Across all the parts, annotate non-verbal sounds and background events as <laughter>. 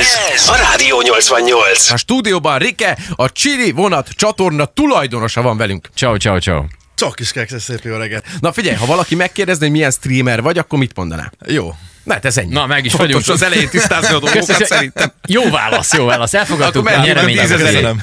Ez a Rádió 88. A stúdióban Rike, a Chili vonat csatorna tulajdonosa van velünk. Ciao, ciao, ciao. Csak kis keksze, szép jó reggelt. Na figyelj, ha valaki megkérdezné, hogy milyen streamer vagy, akkor mit mondaná? Jó. Na, hát ez ennyi. Na, meg is Fontos vagyunk. az elején tisztázni a dolgokat szerintem. Jó válasz, jó válasz. Elfogadtuk Akkor a. Köszönöm.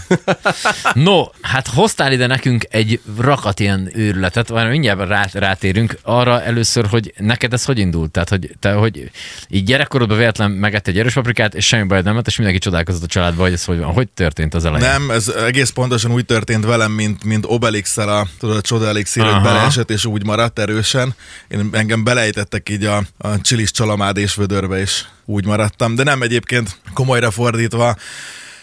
No, hát hoztál ide nekünk egy rakat ilyen őrületet, vagy mindjárt rá, rátérünk arra először, hogy neked ez hogy indult? Tehát, hogy te, hogy így gyerekkorodban véletlen megett egy erős paprikát, és semmi bajod nem lett, és mindenki csodálkozott a családban, hogy ez hogy van. Hogy történt az elején? Nem, ez egész pontosan úgy történt velem, mint, mint obelix a, tudod, a csoda elixír, hogy beleesett, és úgy maradt erősen. Én engem belejtettek így a, a csilis csalamád és vödörbe, és úgy maradtam. De nem egyébként komolyra fordítva,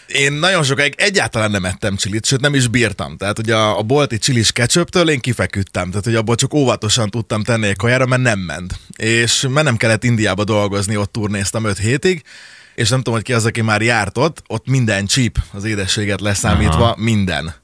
én nagyon sokáig egyáltalán nem ettem csilit, sőt nem is bírtam. Tehát, hogy a, a bolti csilis ketchuptől én kifeküdtem. Tehát, hogy abból csak óvatosan tudtam tenni egy kajára, mert nem ment. És mennem kellett Indiába dolgozni, ott turnéztam 5 hétig, és nem tudom, hogy ki az, aki már járt ott, ott minden csíp, az édességet leszámítva, Aha. minden.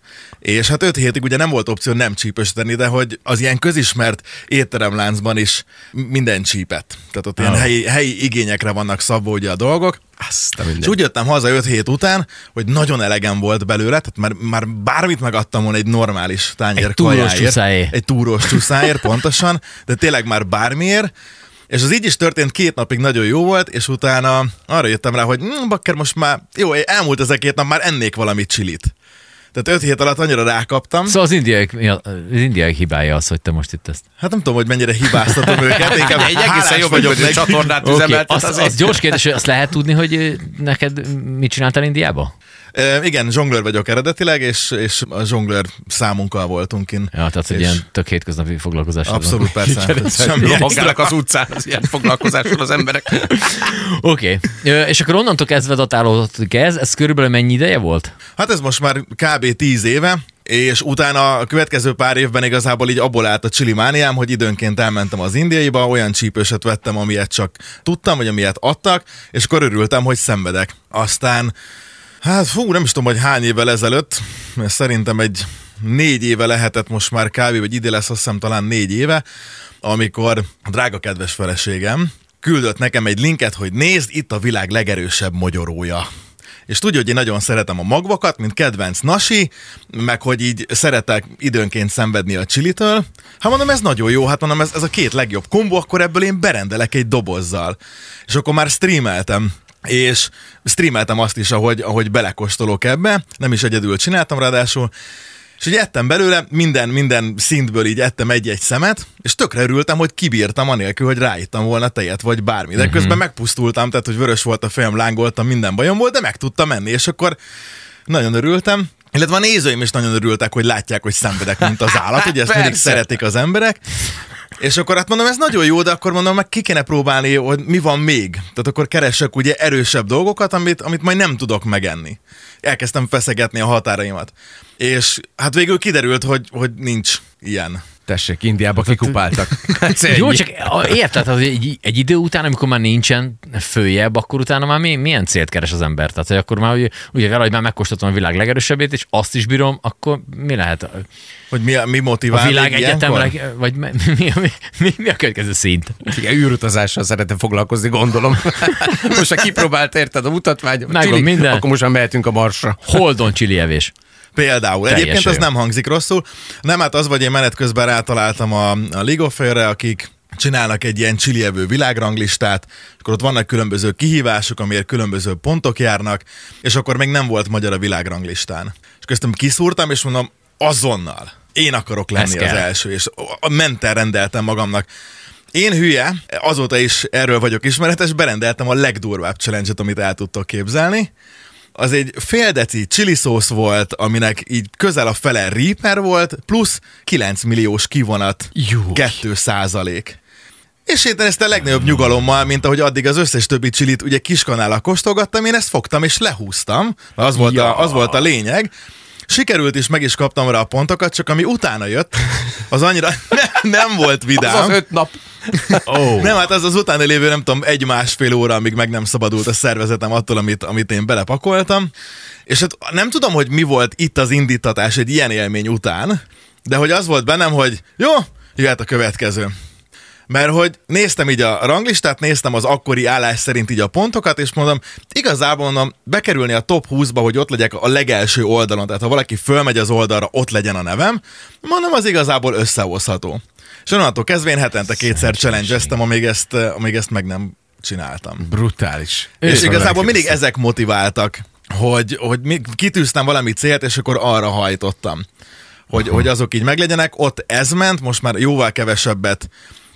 És hát 5 hétig ugye nem volt opció nem csípösíteni, de hogy az ilyen közismert étteremláncban is minden csípet. Tehát ott ilyen helyi, helyi igényekre vannak szabva ugye a dolgok. Azt És úgy jöttem haza 5 hét után, hogy nagyon elegem volt belőle, tehát már, már bármit megadtam volna egy normális tányér Egy túrós kajáért. csuszáért. Egy túrós csuszáért, <laughs> pontosan, de tényleg már bármiért. És az így is történt, két napig nagyon jó volt, és utána arra jöttem rá, hogy hm, bakker most már, jó, elmúlt ezek két nap, már ennék valami csilit. Tehát öt hét alatt annyira rákaptam. Szóval az indiaiak, az indiaiak hibája az, hogy te most itt ezt. Hát nem tudom, hogy mennyire hibáztatom <laughs> őket. Inkább Egy egészen jobb, vagyok hogy csatornát üzemeltet az, azért. az gyors kérdés, hogy azt lehet tudni, hogy neked mit csináltál Indiába? Ö, Igen, zsonglőr vagyok eredetileg, és, és a zsonglőr számunkkal voltunk kint. Ja, tehát, És- ilyen tök hétköznapi foglalkozás. Abszolút, persze. Semmi Rohangálnak az utcán az ilyen foglalkozással az emberek. <laughs> Oké, okay. és akkor onnantól kezdve datálódott ez, ez körülbelül mennyi ideje volt? Hát ez most már kb. 10 éve, és utána a következő pár évben igazából így abból állt a csili mániám, hogy időnként elmentem az indiaiba, olyan csípőset vettem, amilyet csak tudtam, vagy amilyet adtak, és akkor örültem, hogy szenvedek. Aztán, hát fú, nem is tudom, hogy hány évvel ezelőtt, mert szerintem egy négy éve lehetett most már kb. vagy ide lesz azt hiszem talán négy éve, amikor a drága kedves feleségem küldött nekem egy linket, hogy nézd, itt a világ legerősebb mogyorója. És tudja, hogy én nagyon szeretem a magvakat, mint kedvenc nasi, meg hogy így szeretek időnként szenvedni a csilitől. Hát mondom, ez nagyon jó, hát mondom, ez, ez a két legjobb kombó, akkor ebből én berendelek egy dobozzal. És akkor már streameltem és streameltem azt is, ahogy, ahogy belekostolok ebbe, nem is egyedül csináltam ráadásul, és ugye ettem belőle, minden, minden szintből így ettem egy-egy szemet, és tökre örültem, hogy kibírtam anélkül, hogy ráittam volna tejet, vagy bármi. De közben megpusztultam, tehát hogy vörös volt a fejem, lángoltam, minden bajom volt, de meg tudtam menni, és akkor nagyon örültem. Illetve a nézőim is nagyon örültek, hogy látják, hogy szenvedek, mint az állat, ugye ezt mindig szeretik az emberek. És akkor hát mondom, ez nagyon jó, de akkor mondom, meg ki kéne próbálni, hogy mi van még. Tehát akkor keresek ugye erősebb dolgokat, amit, amit majd nem tudok megenni. Elkezdtem feszegetni a határaimat. És hát végül kiderült, hogy, hogy nincs ilyen. Tessék, Indiába kikupáltak. <laughs> Ez Jó, csak a- érted, hogy egy, egy idő után, amikor már nincsen följebb, akkor utána már mi, milyen célt keres az ember? Tehát, hogy akkor már ugye, ugye vele, hogy már megkóstoltam a világ legerősebbét, és azt is bírom, akkor mi lehet? A Hogy mi, mi motivál világ még egyetem, ilyenkor? leg, vagy mi, mi, mi, mi, mi, a következő szint? Igen, űrutazással szeretem foglalkozni, gondolom. <laughs> most ha kipróbált, érted a mutatvány, a csili, minden. akkor most már mehetünk a marsra. Holdon csili evés. Például. Teljesen Egyébként az jó. nem hangzik rosszul. Nem, hát az, vagy én menet közben rátaláltam a, a League of Fire-re, akik csinálnak egy ilyen csilievő világranglistát, akkor ott vannak különböző kihívások, amiért különböző pontok járnak, és akkor még nem volt magyar a világranglistán. És köztem kiszúrtam, és mondom, azonnal. Én akarok Ez lenni az első, és menten rendeltem magamnak. Én hülye, azóta is erről vagyok ismeretes, berendeltem a legdurvább challenge amit el tudtok képzelni. Az egy fél deci chili szósz volt, aminek így közel a fele Reaper volt, plusz 9 milliós kivonat, Jó. 2 százalék. És én ezt a legnagyobb nyugalommal, mint ahogy addig az összes többi csilit ugye kiskanállal kóstolgattam, én ezt fogtam és lehúztam. Az volt, Ja. a, az volt a lényeg. Sikerült is, meg is kaptam rá a pontokat, csak ami utána jött, az annyira <laughs> nem volt vidám. Az az öt nap. Oh. Nem, hát az az utána lévő, nem tudom, egy-másfél óra, amíg meg nem szabadult a szervezetem attól, amit, amit én belepakoltam. És hát nem tudom, hogy mi volt itt az indítatás egy ilyen élmény után, de hogy az volt bennem, hogy jó, jöhet a következő. Mert hogy néztem így a ranglistát, néztem az akkori állás szerint így a pontokat, és mondom, igazából mondom, bekerülni a top 20-ba, hogy ott legyek a legelső oldalon, tehát ha valaki fölmegy az oldalra, ott legyen a nevem, mondom, az igazából összehozható. És onnantól kezdve én hetente kétszer challenge amíg ezt, amíg ezt meg nem csináltam. Brutális. És Őszintén igazából mindig elképesztő. ezek motiváltak, hogy, hogy kitűztem valami célt, és akkor arra hajtottam. Hogy, hogy azok így meglegyenek. Ott ez ment, most már jóval kevesebbet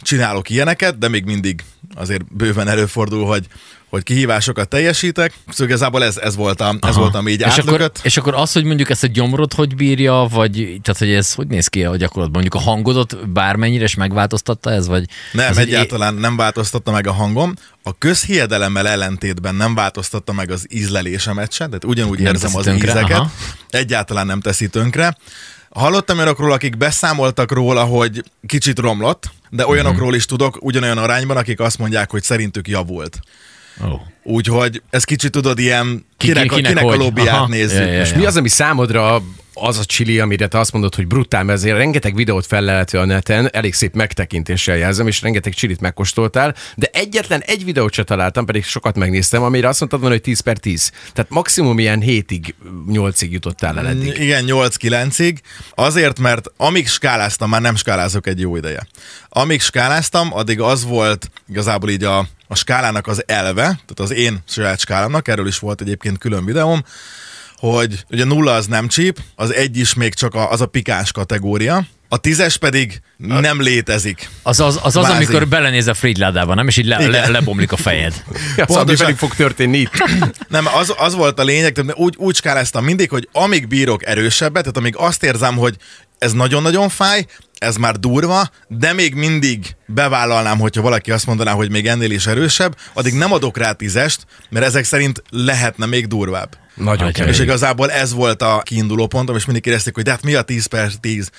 csinálok ilyeneket, de még mindig azért bőven előfordul, hogy, hogy kihívásokat teljesítek. Szóval igazából ez, ez volt a, ez volt a így és akkor, átlökött. és akkor az, hogy mondjuk ezt a gyomrod hogy bírja, vagy tehát, hogy ez hogy néz ki a gyakorlatban? Mondjuk a hangodot bármennyire is megváltoztatta ez, vagy... Nem, ez egy- egyáltalán nem változtatta meg a hangom. A közhiedelemmel ellentétben nem változtatta meg az ízlelésemet sem, tehát ugyanúgy Nem érzem az tönkre, ízeket. aha. Egyáltalán nem teszi tönkre. Hallottam olyanokról, akik beszámoltak róla, hogy kicsit romlott, de olyanokról is tudok ugyanolyan arányban, akik azt mondják, hogy szerintük javult. Oh. Úgyhogy ez kicsit tudod ilyen, Ki- kinek, a, kinek kinek a lobbyát Aha. nézzük. Ja, ja, És mi az, ami számodra az a csili, amire te azt mondod, hogy brutál, mert azért rengeteg videót fellelhető a neten, elég szép megtekintéssel jelzem, és rengeteg csilit megkóstoltál, de egyetlen egy videót se találtam, pedig sokat megnéztem, amire azt mondtad volna, hogy 10 per 10. Tehát maximum ilyen 7-ig, 8-ig jutottál el eddig. Igen, 8-9-ig. Azért, mert amíg skáláztam, már nem skálázok egy jó ideje. Amíg skáláztam, addig az volt igazából így a, a skálának az elve, tehát az én saját skálámnak, erről is volt egyébként külön videóm, hogy ugye nulla az nem csíp, az egy is még csak a, az a pikáns kategória, a tízes pedig nem létezik. Az az, az, az amikor belenéz a Fridládába, nem? És így le, le, lebomlik a fejed. <laughs> Ja, szóval ami pontosan. velük fog történni itt. <coughs> Nem, az, az volt a lényeg, tehát úgy, úgy skáláztam mindig, hogy amíg bírok erősebbet, tehát amíg azt érzem, hogy ez nagyon-nagyon fáj, ez már durva, de még mindig bevállalnám, hogyha valaki azt mondaná, hogy még ennél is erősebb, addig nem adok rá tízest, mert ezek szerint lehetne még durvább. Nagyon Atya. kemény. És igazából ez volt a kiinduló pontom, és mindig kérdezték, hogy de hát mi a 10 per 10.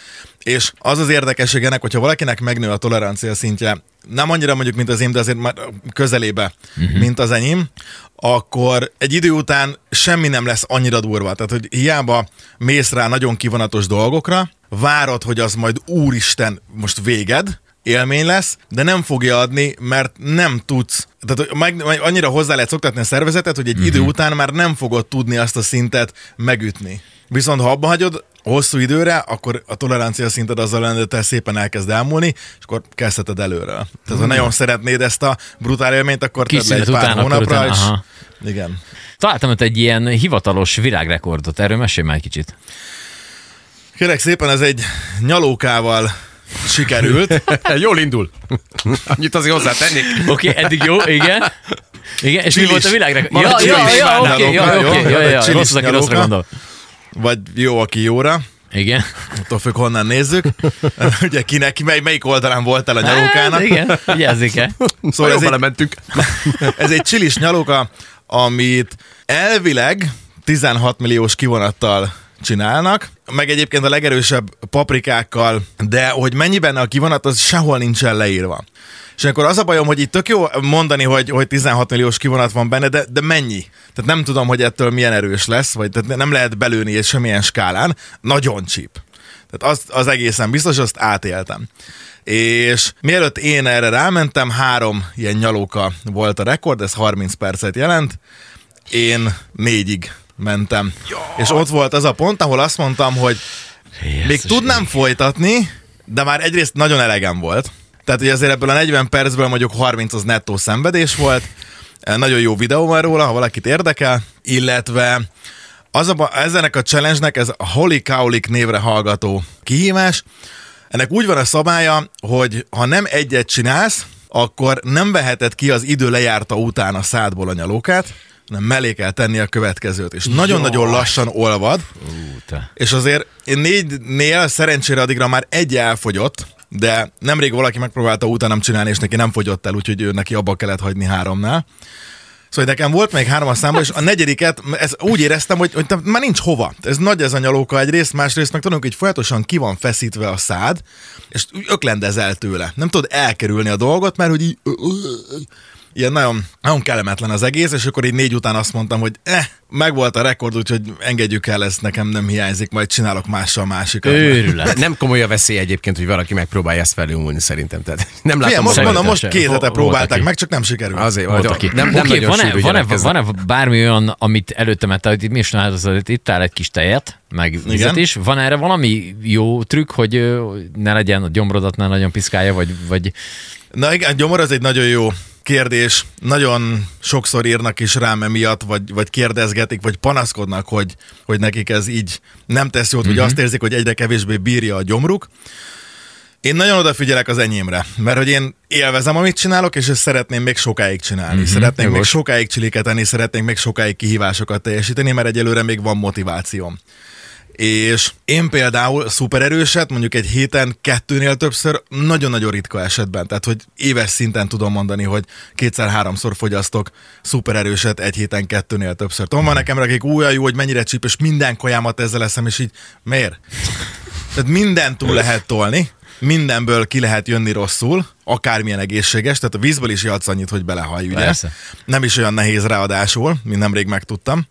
És az az érdekesség ennek, hogyha valakinek megnő a tolerancia szintje, nem annyira mondjuk, mint az én, de azért már közelébe, uh-huh. mint az enyém, akkor egy idő után semmi nem lesz annyira durva. Tehát, hogy hiába mész rá nagyon kivonatos dolgokra, várod, hogy az majd úristen most véged, élmény lesz, de nem fogja adni, mert nem tudsz, tehát meg, meg annyira hozzá lehet szoktatni a szervezetet, hogy egy uh-huh. idő után már nem fogod tudni azt a szintet megütni. Viszont ha abba hagyod hosszú időre, akkor a tolerancia szinted azzal lenne, te szépen elkezd elmúlni, és akkor kezdheted előről. Tehát ha nagyon szeretnéd ezt a brutál élményt, akkor tedd le egy pár után, hónapra, utána, és aha. igen. Találtam ott egy ilyen hivatalos világrekordot, erről mesélj már egy kicsit. Kérlek szépen, ez egy nyalókával sikerült. Jól indul. Annyit azért hozzátennék. Oké, okay, eddig jó, igen. Igen, és mi Csilis. volt a világrekord? Ja, ja, ja, oké, ja, nyalóka, oké, jó? ja, ja, ja, Csilis rossz, az, aki rosszra nyalóka. gondol. Vagy jó, aki jóra. Igen. Attól függ, honnan nézzük. <laughs> Ugye kinek, mely, melyik oldalán voltál a nyalókának. Hát, igen, vigyázzék-e. <laughs> Szóval ez egy- lementünk. <laughs> Ez egy csilis nyalóka, amit elvileg 16 milliós kivonattal csinálnak, meg egyébként a legerősebb paprikákkal, de hogy mennyi benne a kivonat, az sehol nincsen leírva. És akkor az a bajom, hogy itt tök jó mondani, hogy, hogy 16 milliós kivonat van benne, de, de mennyi? Tehát nem tudom, hogy ettől milyen erős lesz, vagy tehát nem lehet belőni egy semmilyen skálán. Nagyon csíp. Tehát az, az egészen biztos, azt átéltem. És mielőtt én erre rámentem, három ilyen nyalóka volt a rekord, ez 30 percet jelent. Én négyig mentem. És ott volt az a pont, ahol azt mondtam, hogy még tudnám folytatni, de már egyrészt nagyon elegem volt. Tehát, hogy azért ebből a 40 percből mondjuk 30 az nettó szenvedés volt. Eh, Nagyon jó videó van róla, ha valakit érdekel. Illetve az a, ezenek a challenge-nek ez a Holy Kaulik névre hallgató kihívás. Ennek úgy van a szabálya, hogy ha nem egyet csinálsz, akkor nem veheted ki az idő lejárta után a szádból a nyalókát, hanem mellé kell tenni a következőt. És nagyon-nagyon lassan olvad, Ú, és azért én négynél szerencsére addigra már egy elfogyott, de nemrég valaki megpróbálta utánam csinálni, és neki nem fogyott el, úgyhogy ő neki abba kellett hagyni háromnál. Szóval nekem volt még három a számban, és a negyediket ez úgy éreztem, hogy, hogy már nincs hova. Ez nagy ez a nyalóka egyrészt, másrészt meg tudom, hogy folyamatosan ki van feszítve a szád, és öklendezel tőle. Nem tudod elkerülni a dolgot, mert hogy így... ilyen nagyon, nagyon kellemetlen az egész, és akkor így négy után azt mondtam, hogy eh, megvolt a rekord, úgyhogy engedjük el, ezt nekem nem hiányzik, majd csinálok mással másikat. Őrület. Nem komoly a veszély egyébként, hogy valaki megpróbálja ezt felülmúlni szerintem. Tehát nem látom Figyelj, most a- mondom, most két hete próbálták meg, csak nem sikerült. Azért, Volt, hogy aki. nem, nem nagyon van-e, van-e, van-e bármi olyan, amit előtte mert itt mi is csinálod, itt áll egy kis tejet, meg vizet is. Van erre valami jó trükk, hogy ne legyen a gyomrodat, ne nagyon piszkálja, vagy, vagy Na igen, a gyomor az egy nagyon jó kérdés. Nagyon sokszor írnak is rám emiatt, vagy, vagy kérdezgetik, vagy panaszkodnak, hogy, hogy nekik ez így nem tesz jót, Mhm. vagy azt érzik, hogy egyre kevésbé bírja a gyomruk. Én nagyon odafigyelek az enyémre, mert hogy én élvezem, amit csinálok, és ezt szeretném még sokáig csinálni. Mm-hmm, szeretnék még sokáig csiliket enni, szeretnék még sokáig kihívásokat teljesíteni, mert egyelőre még van motivációm. És én például szupererőset mondjuk egy héten kettőnél többször nagyon-nagyon ritka esetben. Tehát, hogy éves szinten tudom mondani, hogy kétszer-háromszor fogyasztok szupererőset egy héten kettőnél többször. Tudom, van nekem akik újra jó, hogy mennyire csíp, és minden kajámat ezzel leszem, és így miért? Tehát mindent túl lehet tolni, mindenből ki lehet jönni rosszul, akármilyen egészséges, tehát a vízből is jadsz annyit, hogy belehaj, ugye? Persze. Nem is olyan nehéz ráadásul, mint nemrég megtudtam.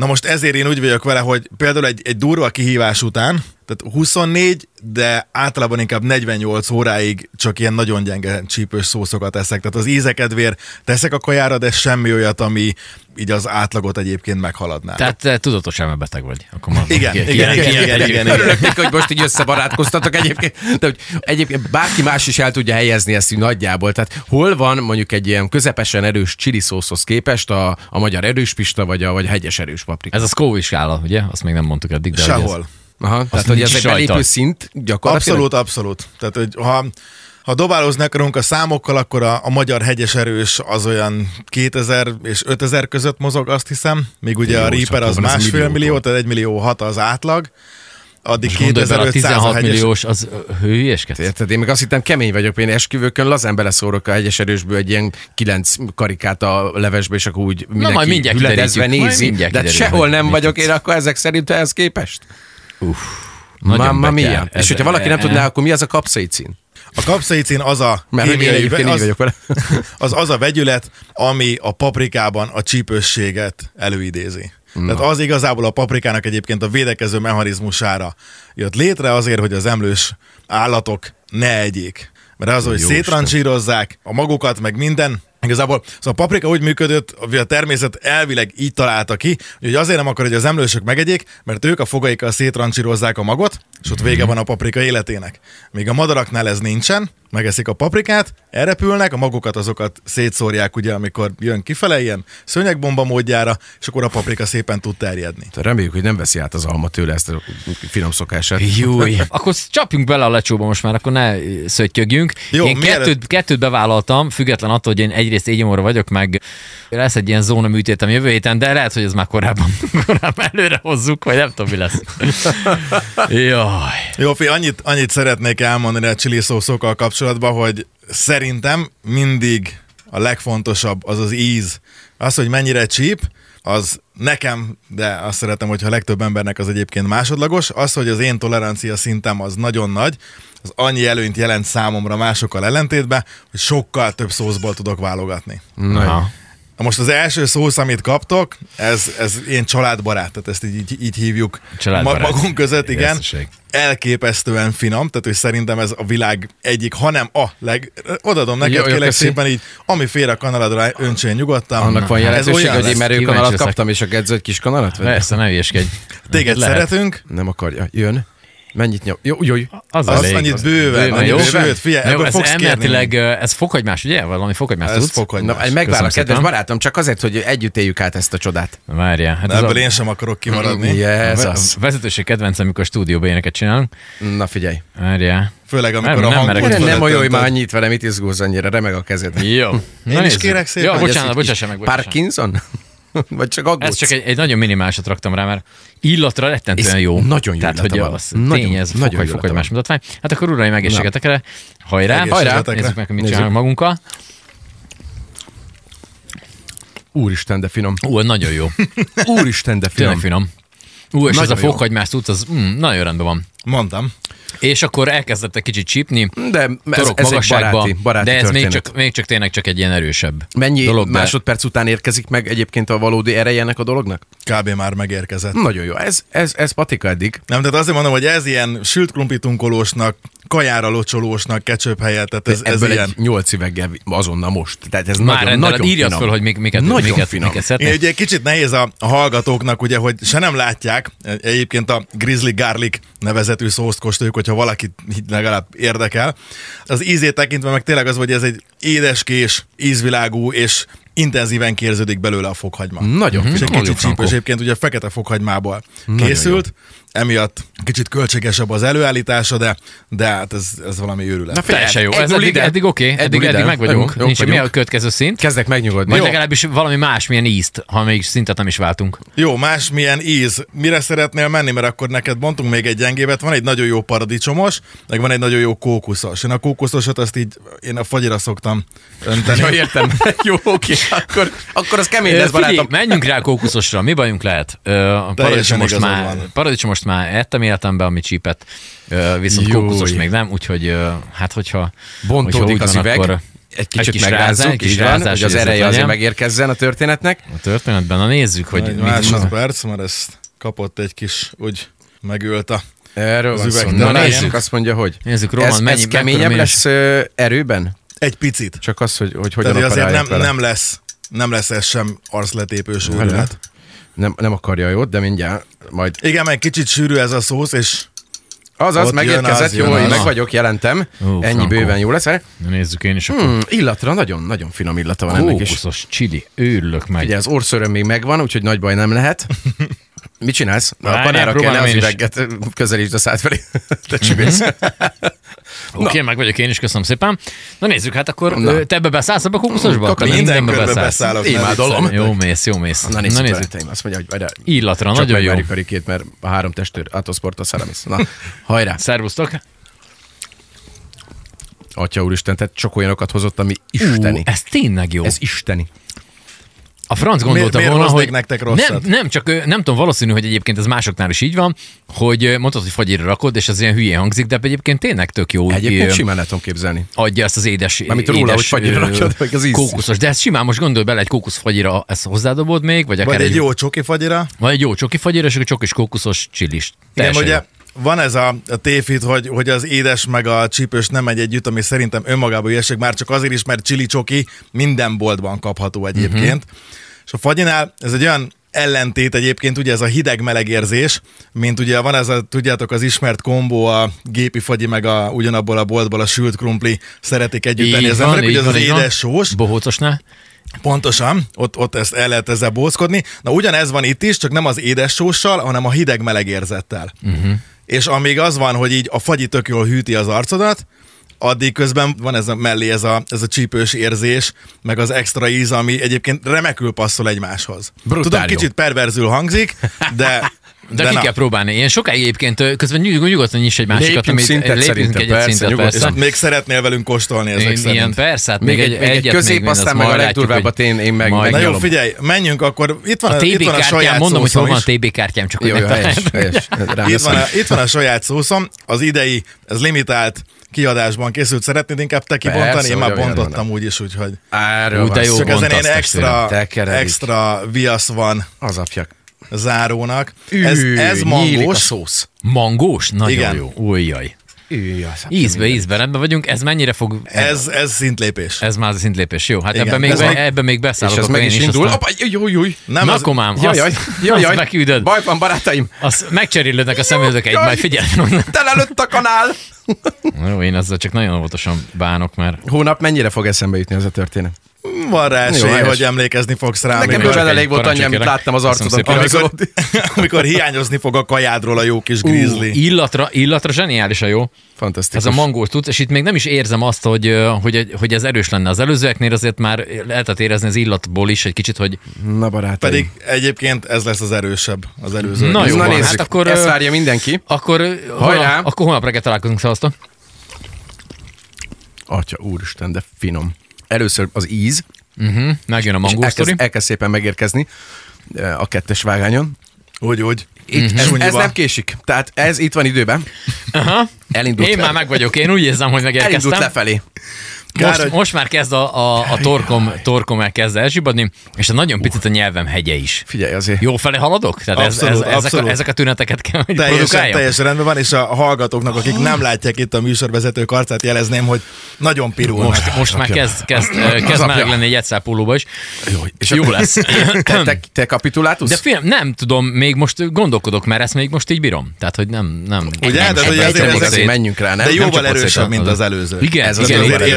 Na most ezért én úgy vagyok vele, hogy például egy, egy durva kihívás után, tehát 24, de általában inkább 48 óráig csak ilyen nagyon gyenge csípős szószokat eszek. Tehát az ízekedvér teszek a kajára, de semmi olyat, ami így az átlagot egyébként meghaladná. tehát te tudatos elmebeteg vagy. Akkor mondom. Igen, igen, igen, igen, igen, ki- igen. Örülök neki, hogy most így összebarátkoztatok egyébként, de hogy egyébként bárki más is el tudja helyezni ezt így nagyjából. Tehát hol van mondjuk egy ilyen közepesen erős chili szószhoz képest a, a magyar erős pista, vagy a, vagy a hegyes erős paprika? Ez a Scoville skála, ugye? Azt még nem mondtuk eddig. De Sehol. Aha, tehát hogy ez egy belépő szint gyakorlatilag? Abszolút, abszolút. Tehát, hogy ha, ha dobálózni akarunk a számokkal, akkor a, a magyar hegyes erős az olyan 2000 és 5000 között mozog, azt hiszem. Míg ugye a Reaper az másfél milliókon. millió, tehát 1 millió 6 az átlag. Addig És gondolj bele, a 2500 a 16 hegyes. milliós, az hülyeskedsz? Érted? Én meg azt hittem kemény vagyok, én esküvőkön lazán beleszórok a hegyes erősből egy ilyen kilenc karikát a levesbe, és akkor úgy mindenki majd mindjárt hüledezve nézi. mindjárt de sehol nem mit vagyok én akkor ezek szerint ehhez képest. Nagyon Mamma mia. És hogyha valaki nem tudná, akkor mi az a kapszaicin? A kapszaicin az a Mert én kémiai- így az, vagyok vele. az, az a vegyület, ami a paprikában a csípősséget előidézi. Na. Tehát az igazából a paprikának egyébként a védekező mechanizmusára jött létre azért, hogy az emlős állatok ne egyék. Mert az, hogy szétrancsírozzák a magukat, meg minden, Igazából szóval a paprika úgy működött, hogy a természet elvileg így találta ki, hogy azért nem akar, hogy az emlősök megegyék, mert ők a fogaikkal szétrancsírozzák a magot, és ott vége van a paprika életének. Míg a madaraknál ez nincsen, megeszik a paprikát, elrepülnek, a magukat azokat szétszórják, ugye, amikor jön kifele ilyen szőnyegbomba módjára, és akkor a paprika szépen tud terjedni. Reméljük, hogy nem veszi át az alma tőle ezt a finom szokását. Júj. <laughs> Akkor csapjunk bele a lecsóba most már, akkor ne szöttyögjünk. Jó, én kettőt, kettőt bevállaltam, független attól, hogy én egyrészt égyomorra vagyok, meg lesz egy ilyen zóna műtétem jövő héten, de lehet, hogy ez már korábban, <laughs> korábban előre hozzuk, vagy nem tudom, mi lesz. <laughs> Jaj. Jó, fi, annyit, annyit szeretnék elmondani a chili szószokkal kapcsolatban, hogy szerintem mindig a legfontosabb az az íz. Az, hogy mennyire csíp, az nekem, de azt szeretem, hogyha a legtöbb embernek az egyébként másodlagos, az, hogy az én tolerancia szintem az nagyon nagy, az annyi előnyt jelent számomra másokkal ellentétben, hogy sokkal több szószból tudok válogatni. Na. Na most az első szósz, amit kaptok, ez, ez ilyen családbarát, tehát ezt így, így, így hívjuk Családbarát. ma- magunk között, igen. Érszeség. Elképesztően finom, tehát hogy szerintem ez a világ egyik, hanem a leg... Odadom neked, Jó, jó, kérlek köszi. szépen így, ami fér a kanaladra, öntsél nyugodtan. Annak van Ez jelentőség, olyan hogy én merőkanalat kíváncsi kaptam, és a gedző egy kis kanalat? Persze, ne hülyeskedj. Téged Lehet. szeretünk, Nem akarja. Jön. Mennyit nyom? Jó, jó, jó. Az, azt elég. annyit bőven, Bőven, annyit jó? bőven, figyelj, Jó, ebből ez fogsz kérni. elméletileg, ez fokhagymás, ugye? Valami fokhagymás Ez tudsz? fokhagymás. Na, megvár a kedves szépen. barátom, csak azért, hogy együtt éljük át ezt a csodát. Várjál. Hát ebből a, én sem akarok kimaradni. Yes, a az. vezetőség kedvencem, amikor stúdióban éneket csinálunk. Na figyelj. Várjál. Főleg amikor Nem, a hangot. Nem, nem olyan, hogy már annyit vele, mit izgulsz annyira, remeg a kezed. Jó. Én is kérek szépen. Jó, bocsánat, bocsássa meg. Parkinson? <laughs> Vagy csak aggódsz? Ez csak egy, egy nagyon minimálisat raktam rá, mert illatra rettentően És jó. nagyon jó Tehát, hogy van. az Nagyon- tény, ez nagyon fokhag, jó fokhagymás illata mutatvány. Hát akkor uraim, egészségetekre. Hajrá, Egészségetekre. Nézzük meg, hogy mit csinálunk magunkkal. Úristen, de finom. Ú, nagyon jó. Úristen, de Tényleg finom. finom. Ú, és ez Nagyon a jó. fokhagymás tudsz, az mm, nagyon rendben van. Mondtam. És akkor elkezdett egy kicsit csípni, De ez, ez egy baráti, baráti de ez még csak, még csak tényleg csak egy ilyen erősebb Mennyi dolog. de- másodperc után érkezik meg egyébként a valódi ereje ennek a dolognak? Kb. már megérkezett. Nagyon jó. Ez, ez, ez patika eddig. Nem, tehát azért mondom, hogy ez ilyen sült krumplitunkolósnak, kajára locsolósnak, ketchup helyett, tehát ez, ez Ebből ilyen. egy nyolc üveggel azonnal most. Tehát ez Már nagyon, nagyon írjad finom. föl, hogy mik- miket, Nagyon miket, finom. miket Én szeretnél. ugye kicsit nehéz a, a hallgatóknak, ugye, hogy se nem látják, egyébként a Grizzly Garlic nevezetű szószt kóstoljuk, hogyha valakit legalább érdekel. Az ízét tekintve meg tényleg az, hogy ez egy édeskés, ízvilágú és intenzíven kérződik belőle a fokhagyma. Nagyon És finom. egy kicsit csípős, egyébként ugye fekete fokhagymából Nagyon készült, emiatt kicsit költségesebb az előállítása, de, de hát ez, ez valami őrület. Na, Teljesen jó. Ez eddig, eddig oké, Egy eddig, eddig meg vagyunk. Jók Nincs mi vagyunk. a következő szint? Kezdek megnyugodni. Vagy Jó. legalábbis valami másmilyen ízt, ha még szintet nem is váltunk. Jó, más milyen íz. Mire szeretnél menni, mert akkor neked bontunk még egy gyengévet. Van egy nagyon jó paradicsomos, meg van egy nagyon jó kókuszos. Én a kókuszosat azt így, én a fagyira szoktam önteni. <laughs> Ja, értem. <laughs> Jó, oké. Akkor, akkor az kemény lesz, Figyelj, barátom. menjünk rá a kókuszosra, mi bajunk lehet? A paradicsomost igazad már, van. paradicsomost már ettem életemben, ami csípet, Ö, viszont Júj. kókuszos még nem, úgyhogy hát hogyha Bontódik hogyha az van, üveg, akkor egy kicsit kis megrázzuk, rázás, kis rázás, hogy az ereje azért megérkezzen a történetnek. a történetben, na nézzük, hogy Egy másodperc, mert ezt kapott egy kis, úgy megölt a... Erről Az van szó. üveg Na, nézzük, azt mondja, hogy. Nézzük, Roman, ez, mennyi- ez keményebb lesz ö, erőben? Egy picit. Csak az, hogy, hogy hogyan Tehát azért nem, vele. nem lesz nem lesz ez sem arcletépős Vele. Nem, nem akarja jót, de mindjárt majd. Igen, meg kicsit sűrű ez a szósz, és Azaz, Ott megérkezett, jön az, jó, én meg vagyok, jelentem. Ó, Ennyi frankó. bőven jó lesz. nézzük én is akkor. Hmm, illatra nagyon, nagyon finom illata van ennek is. Kókuszos csili, őrülök meg. Ugye az orszöröm még megvan, úgyhogy nagy baj nem lehet. <laughs> Mit csinálsz? A Várjál, panára kell próbálom az üveget, <laughs> közelítsd a szád felé. <laughs> Te csibész. <laughs> Oké, okay, meg vagyok én is, köszönöm szépen. Na nézzük, hát akkor Na. te ebbe beszállsz ebbe a kókuszosba? Te minden mindenbe beszállsz. beszállok. Imádolom. Jó mész, jó mész. Na nézzük, Na, nézzük. Azt mondja, hogy várjál, Illatra, csak nagyon jó. megverjük a rikét, mert a három testőr, Atosport a Szaramis. Na, hajrá. Szervusztok. Atya úristen, tehát csak olyanokat hozott, ami isteni. Ú, ez tényleg jó. Ez isteni. A franc gondolta miért volna, hogy nektek rosszat? nem, nem, csak nem tudom, valószínű, hogy egyébként ez másoknál is így van, hogy mondtad, hogy fagyira rakod, és az ilyen hülyén hangzik, de egyébként tényleg tök jó. Egyébként simán el tudom képzelni. adja ezt az édes, Mármint róla, édes hogy fagyira rakjad, meg az íz. kókuszos. De ezt simán most gondolj bele egy kókuszfagyira, ezt hozzádobod még, vagy akár Vagy egy jó csoki fagyira. vagy egy jó csoki fagyira, és akkor csokis kókuszos csilis. Igen, ugye van ez a, a tévhit, hogy, hogy az édes meg a csípős nem megy együtt, ami szerintem önmagában ügyesség, már csak azért is, mert chili csoki minden boltban kapható egyébként. Mhm. És a fagyinál ez egy olyan ellentét egyébként, ugye ez a hideg-meleg érzés, mint ugye van ez a, tudjátok, az ismert kombó, a gépi fagyi meg a, ugyanabból a boltból a sült krumpli szeretik együtt tenni az emberek, ugye az van, az édes sós, Bohócosnál? Pontosan, ott, ott ezt el lehet ezzel bózkodni. Na ugyanez van itt is, csak nem az édes sóssal, hanem a hideg-meleg érzettel. Uh-huh. És amíg az van, hogy így a fagyi tök jól hűti az arcodat, addig közben van ez a mellé ez a, ez a csípős érzés, meg az extra íz, ami egyébként remekül passzol egymáshoz. Brutál Tudom, jó. kicsit perverzül hangzik, de... <laughs> De, de ki na. kell próbálni. Én sokáig egyébként közben nyug, nyugodtan nyis egy másikat, Lépjünk amit szintet lépjünk egyet persze, szintet, nyugodtan. persze. Még szeretnél velünk kóstolni ezek Én, szerint. ilyen persze, hát Még, még, egy, egy egyet közép, még, aztán azt meg a legdurvábbat én, én meg, majd- Na jó, figyelj, menjünk akkor. Itt van a, A itt TB van a kártyám, saját mondom, hogy szószom hol van a TB kártyám, csak Jó, hogy jó, helyes, helyes. Itt van, a, itt van a saját szószom, az idei, ez limitált kiadásban készült. Szeretnéd inkább te kibontani? Persze, Én már bontottam van. úgyis, úgyhogy... Erről Ú, van de jó Csak ezen én extra, extra viasz van Az apjak. zárónak. Ez, Ű, ez a mangós. szósz. Mangós? Nagyon Igen. jó. Újjaj. Apja Ízbe, ízbe, rendben vagyunk. Ez mennyire fog... Ez, ez szintlépés. Ez már szintlépés. Jó, hát Igen, ebben még, ez meg- ebben még És beszállok. ez akkor meg én is indul. aztán- Apa, jó, jó, jó. Nem Na, az, komám, Jaj, jaj, jaj, jaj. megküldöd. Baj van, barátaim. Azt megcserélődnek a szemöldökeid, Jaj. majd figyelj. Telelőtt a kanál. Jó, én azzal csak nagyon óvatosan bánok, mert Hónap mennyire fog eszembe jutni ez a történet? Van rá Jó, esély, helyes. hogy emlékezni fogsz rá. Nekem amikor, bőven elég volt annyi, amit láttam az arcodon. Kirajzolódni. <laughs> amikor hiányozni fog a kajádról a jó kis grizzly. illatra, illatra zseniálisan jó. Fantasztikus. Ez a mangós tudsz, és itt még nem is érzem azt, hogy, hogy, hogy ez erős lenne. Az előzőeknél azért már lehetett érezni az illatból is egy kicsit, hogy Na barátaim. Pedig egyébként ez lesz az erősebb, az előző. Na jó, Na van, nézzük, hát akkor, ezt várja mindenki. akkor, Hajrá! Hajrá! akkor holnap reggel találkozunk, szavaztok. Atya, úristen, de finom. Először az íz, Uh-huh. Megjön a mangó elkezd, elkezd szépen megérkezni eh, a kettes vágányon, Úgy, úgy. Itt, ez, ez Sunyiba. nem késik. Tehát ez itt van időben. Aha. Elindult. Én már meg vagyok, én úgy érzem, hogy Elindult megérkeztem. lefelé. Kár, Most, hogy- most már kezd a, a, a torkom, torkom elkezd elzsibadni, és a nagyon picit a nyelvem hegye is. Figyelj azért. Jó fele haladok? Tehát ez, ez, Abszolút, ezek, a, abszolút. ezek a tüneteket kell, hogy Teljesen, teljesen rendben van, és a hallgatóknak, akik nem látják itt a műsorvezetők arcát, jelezném, hogy nagyon pirulnak. Most, most már kezd, kezd, <clears throat> kezd meleg lenni egy egyszálpólóba is. Jó, és Jó lesz. <clears throat> Te, te, te kapituláltusz? De film, nem tudom, még most gondolkodok, mert ezt még most így bírom. Tehát, hogy nem, nem. Ugye? nem, Tehát, hogy azért menjünk rá, nem? De jóval erősebb, mint az előző. Igen, Ez ez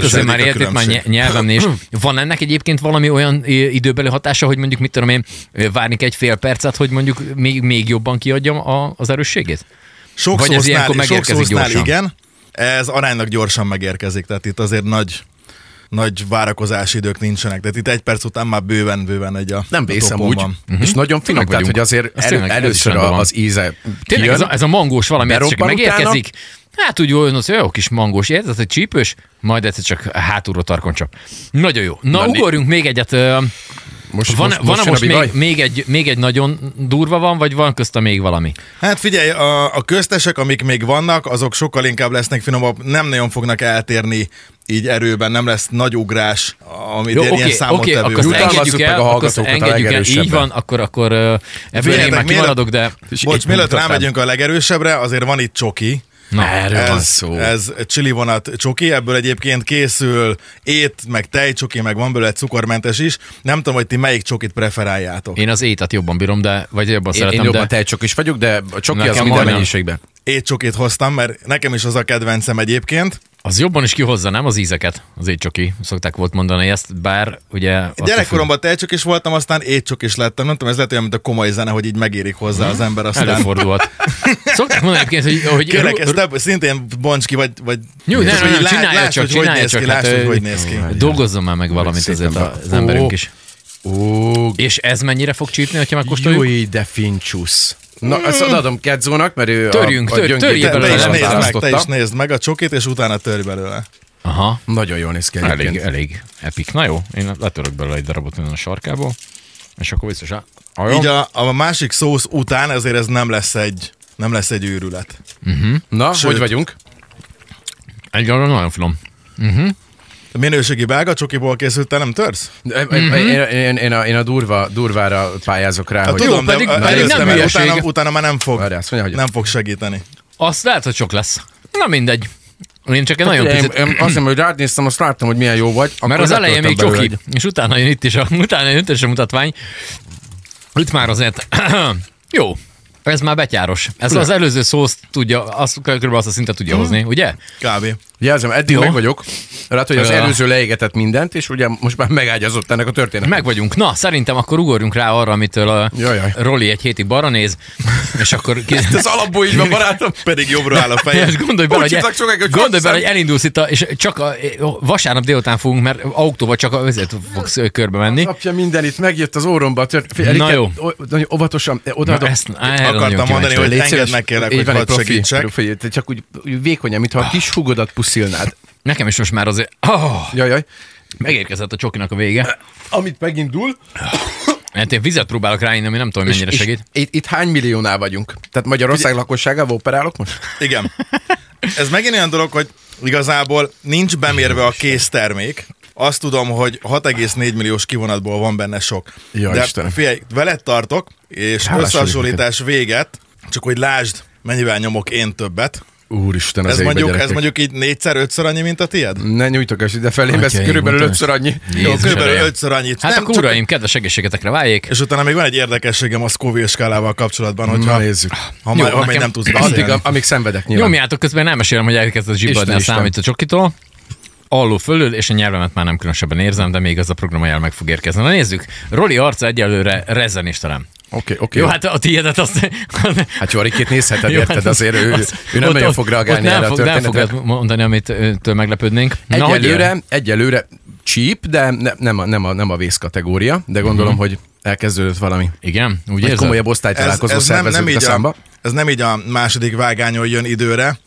az a már értük már nyelvemnél is. <clears throat> Van ennek egyébként valami olyan időbeli hatása, hogy mondjuk mit tudom én, várni egy fél percet, hogy mondjuk még, még jobban kiadjam a, az erősségét? Sok Vagy ez ilyenkor megérkezik gyorsan? igen, ez aránylag gyorsan megérkezik, tehát itt azért nagy nagy várakozási idők nincsenek. Tehát itt egy perc után már bőven, bőven egy a Nem vészem úgy, van. és nagyon finom, tehát hogy azért elő, először az íze Tényleg ez kijön, a, ez a mangós valami csak megérkezik. Hát úgy olyan, az jó kis mangós, érted, hogy csípős, majd egyszer csak hátulról tarkoncsap. Nagyon jó. Na, Na, ugorjunk még egyet. most, Van, most, van most, most, még, még, egy, még egy nagyon durva van, vagy van közte még valami? Hát figyelj, a, a köztesek, amik még vannak, azok sokkal inkább lesznek finomabb, nem nagyon fognak eltérni így erőben, nem lesz nagy ugrás, amit Jó, ilyen, oké, ilyen számottevő. oké, akkor engedjük meg el, a akkor engedjük el, így van, akkor, akkor ebből én már kimaradok, de... Bocs, mielőtt rámegyünk a legerősebbre, azért van itt csoki. Na, Erről van Ez, szó. ez csili vonat csoki, ebből egyébként készül ét, meg tejcsoki, meg van belőle cukormentes is. Nem tudom, hogy ti melyik csokit preferáljátok. én az étet jobban bírom, de, vagy jobban Én, szeretem, én jobban de... tejcsok is vagyok, de a csoki az Nekem minden majdnem. mennyiségben. Étcsokit hoztam, mert nekem is az a kedvencem egyébként. Az jobban is kihozza, nem az ízeket, az étcsoki. Szokták volt mondani ezt, bár ugye... Gyerekkoromban tejcsok is voltam, aztán étcsok is lettem. Nem tudom, ez lehet olyan, mint a komoly zene, hogy így megérik hozzá az ember, aztán... Előfordulhat. <laughs> Szokták mondani egyébként, hogy... hogy Kérlek, ru- ezt te, szintén bonts ki, vagy... vagy Jó, nem, nem, hogy nem, csinálja csak, csinálja néz csak. ki, hát, lásd, hogy néz ki. Dolgozzon már meg valamit azért az emberünk is. Ó, És ez mennyire fog csípni, hogyha megkóstoljuk? Júj, de fincsusz. Na, ezt odaadom Kedzónak, mert ő Törjünk, a, a tör- törjél Te, te belőle, is nézd meg, te is nézd meg a csokit, és utána törj belőle. Aha. Nagyon jól néz ki Elég, egyébként. elég epic. Na jó, én letörök belőle egy darabot a sarkából, és akkor biztos a... a jó. Így a, a másik szósz után ezért ez nem lesz egy, nem lesz egy őrület. Na, Sőt. hogy vagyunk? Egy nagyon finom. A minőségi belga csokiból készült, te nem törsz? Én, én, én, én, a, én a durva, durvára pályázok rá, Hát hogy... tudom, pedig- de pedig előzte, nem mert utána, utána már nem fog, Várjál, azt mondja, hogy... nem fog segíteni. Azt lehet, hogy sok lesz. Na mindegy. Én csak egy nagyon Én, picit... én, azt hiszem, hogy rád néztem, azt láttam, hogy milyen jó vagy. Mert az elején még csoki, és utána jön itt is a, utána jön itt is a mutatvány. Itt már azért <clears throat> jó. Ez már betyáros. Ez az előző szószt tudja, azt, kb. azt a szintet tudja hozni, ugye? Kb. Jelzem, eddig Jó. meg vagyok. Lehet, hogy az előző leégetett mindent, és ugye most már megágyazott ennek a történet. Meg vagyunk. Na, szerintem akkor ugorjunk rá arra, amitől a Jajjaj. Roli egy hétig balra néz, és akkor ki... Ez alapból így van, barátom. <laughs> Pedig jobbra áll a feje. <laughs> És gondolj bele, hogy, sokáig, hogy gondolj bele, hogy elindulsz itt, a, és csak a, vasárnap délután fogunk, mert autóval csak a, ezért fogsz körbe menni. Apja minden itt megjött az óromba. Tört, Figyelj, Na jó. Nagyon óvatosan, odaadom. ezt, Akartam mondani, hogy engedd meg kérlek, hogy segítsek. csak úgy, vékonyan, mintha a kis hugodat puszilnád. Nekem is most már azért... Oh, Jajjaj. megérkezett a csokinak a vége. Amit megindul, Hát én vizet próbálok ráinni, ami nem tudom, mennyire és, segít. és itt, itt hány milliónál vagyunk? Tehát Magyarország lakosságával operálok most? Igen. Ez megint olyan dolog, hogy igazából nincs bemérve a késztermék. Azt tudom, hogy 6,4 milliós kivonatból van benne sok. Ja, De Istenem. figyelj, veled tartok, és Hálás összehasonlítás véget, csak hogy lásd, mennyivel nyomok én többet. Úristen, az Ez mondjuk, ez gyerekek. mondjuk így négyszer, ötször annyi, mint a tied? Ne nyújtogass ide felé, ez körülbelül mondtam. ötször annyi. Jó, körülbelül ereje. ötször annyit. Hát Nem, akkor csak- uraim, kedves egészségetekre váljék. És utána még van egy érdekességem a Scoville skálával kapcsolatban, hogyha nézzük. ha, már, Jó, ha még nekem nem tudsz Addig, beszélni. am- amíg szenvedek nyilván. Nyomjátok közben, nem mesélem, hogy elkezdett zsibbadni a számít a csokitól. Alul fölül, és a nyelvemet már nem különösebben érzem, de még ez a programajel meg fog érkezni. Na nézzük, Roli arca egyelőre rezzenéstelen. Oké, oké. Jó, hát a tiédet azt... Hát jó, Rikét nézheted, Jó, érted, hát azért ő, az- ő nem ott- nagyon fog reagálni nem erre a fog, nem történetre. fogod mondani, amit őtől meglepődnénk. Na, Egyelőre, egyelőre cheap, de ne, nem, a, nem, a, nem a vész kategória, de gondolom, hogy elkezdődött valami. Igen, úgy érzed? komolyabb osztálytalálkozó ez, nem, nem a így a, számba. ez nem így a második vágányon jön időre,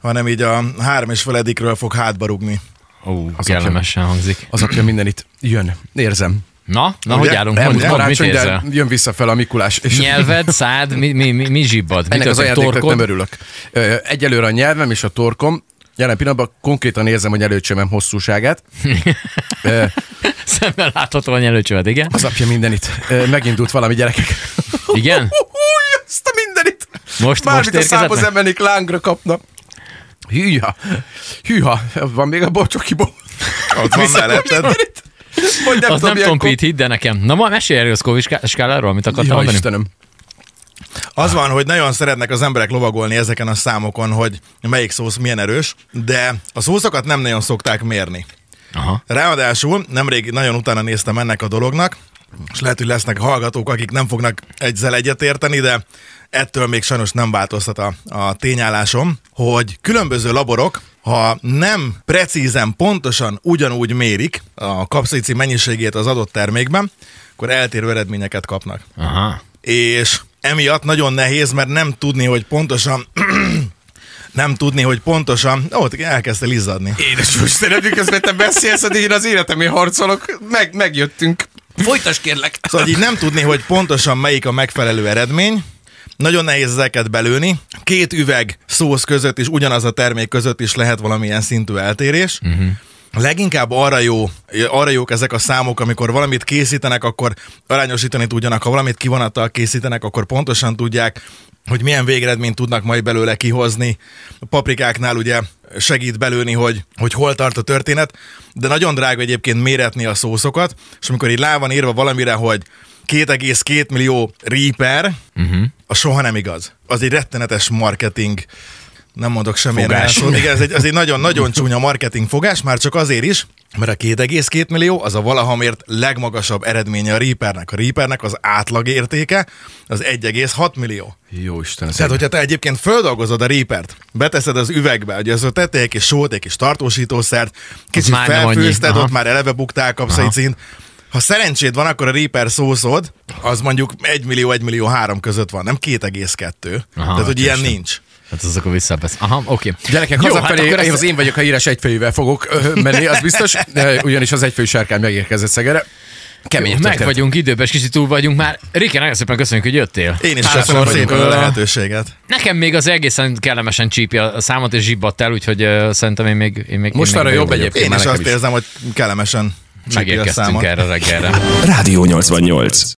hanem így a három és feledikről fog hátba rugni. Ó, Az kellemesen hangzik. Az apja minden itt jön. Érzem. Na, na Ugye? hogy állunk? Elmúlt Mondd, mit karácsony, de érzel? jön vissza fel a Mikulás. És Nyelved, szád, mi, mi, mi, mi zsibbad? ennek mi az ajándéknak nem örülök. Egyelőre a nyelvem és a torkom, jelen pillanatban konkrétan érzem a nyelőcsömem hosszúságát. Szemmel láthatóan előcsövet, igen? Az apja mindenit. Megindult valami gyerekek. Igen? Azt a mindenit. Most- Bármit most a meg? emelik, lángra kapna. Hűha. Hűha. Van még a borcsokiból. Ott van melletted. <laughs> Vagy nem Az tudom, nem tompít, hidd de nekem. Na, ma mesélj erről a skáláról, amit akartam Ja, mondani? Istenem. Az van, hogy nagyon szeretnek az emberek lovagolni ezeken a számokon, hogy melyik szósz milyen erős, de a szószokat nem nagyon szokták mérni. Aha. Ráadásul nemrég nagyon utána néztem ennek a dolognak, és lehet, hogy lesznek hallgatók, akik nem fognak egyzel egyetérteni, de ettől még sajnos nem változtat a, a tényállásom, hogy különböző laborok, ha nem precízen, pontosan ugyanúgy mérik a kapszaici mennyiségét az adott termékben, akkor eltérő eredményeket kapnak. Aha. És emiatt nagyon nehéz, mert nem tudni, hogy pontosan <clears throat> nem tudni, hogy pontosan... Ó, te elkezdte izzadni. Édes Istenem, miközben te beszélsz, addig én az életemért harcolok. Meg, megjöttünk. Folytas kérlek. Szóval így nem tudni, hogy pontosan melyik a megfelelő eredmény, nagyon nehéz ezeket belőni. Két üveg szósz között is, ugyanaz a termék között is lehet valamilyen szintű eltérés. Uh-huh. Leginkább arra, jó, arra jók ezek a számok, amikor valamit készítenek, akkor arányosítani tudjanak. Ha valamit kivonattal készítenek, akkor pontosan tudják, hogy milyen végeredményt tudnak majd belőle kihozni. A paprikáknál ugye segít belőni, hogy, hogy hol tart a történet, de nagyon drága egyébként méretni a szószokat, és amikor így lá van írva valamire, hogy 2,2 millió Reaper, uh-huh. Az soha nem igaz. Az egy rettenetes marketing nem mondok semmilyen elszót. Igen, ez egy, ez egy nagyon-nagyon csúnya marketing fogás, már csak azért is, mert a 2,2 millió az a valaha mért legmagasabb eredménye a Reapernek. A Reapernek az átlagértéke az 1,6 millió. Jó Isten. Tehát, hogyha te egyébként földolgozod a Reapert, beteszed az üvegbe, hogy az tettél egy kis sót, egy kis tartósítószert, kicsit felfőzted, ott már eleve buktál kapszaicint. Ha szerencséd van, akkor a Reaper szószod, az mondjuk 1 millió, 1 millió 3 között van, nem 2,2. Tehát, hogy ilyen nincs. Hát az akkor visszapesz. Aha, oké. Gyerekek, Jó, hazafelé, hát akkor én az én vagyok, ha híres egyfejűvel fogok ö, menni, az biztos, de ugyanis az egyfejű sárkány megérkezett Szegere. Kemény Meg történet. vagyunk időben, és kicsit túl vagyunk már. Rike, nagyon szépen köszönjük, hogy jöttél. Én is köszönöm szépen a lehetőséget. Nekem még az egészen kellemesen csípi a számot, és zsibbadt el, úgyhogy uh, szerintem én még, én még Most én még arra jó jobb egyébként. Én is azt is. érzem, hogy kellemesen Megérkeztünk számot. erre reggelre. Rádió 88.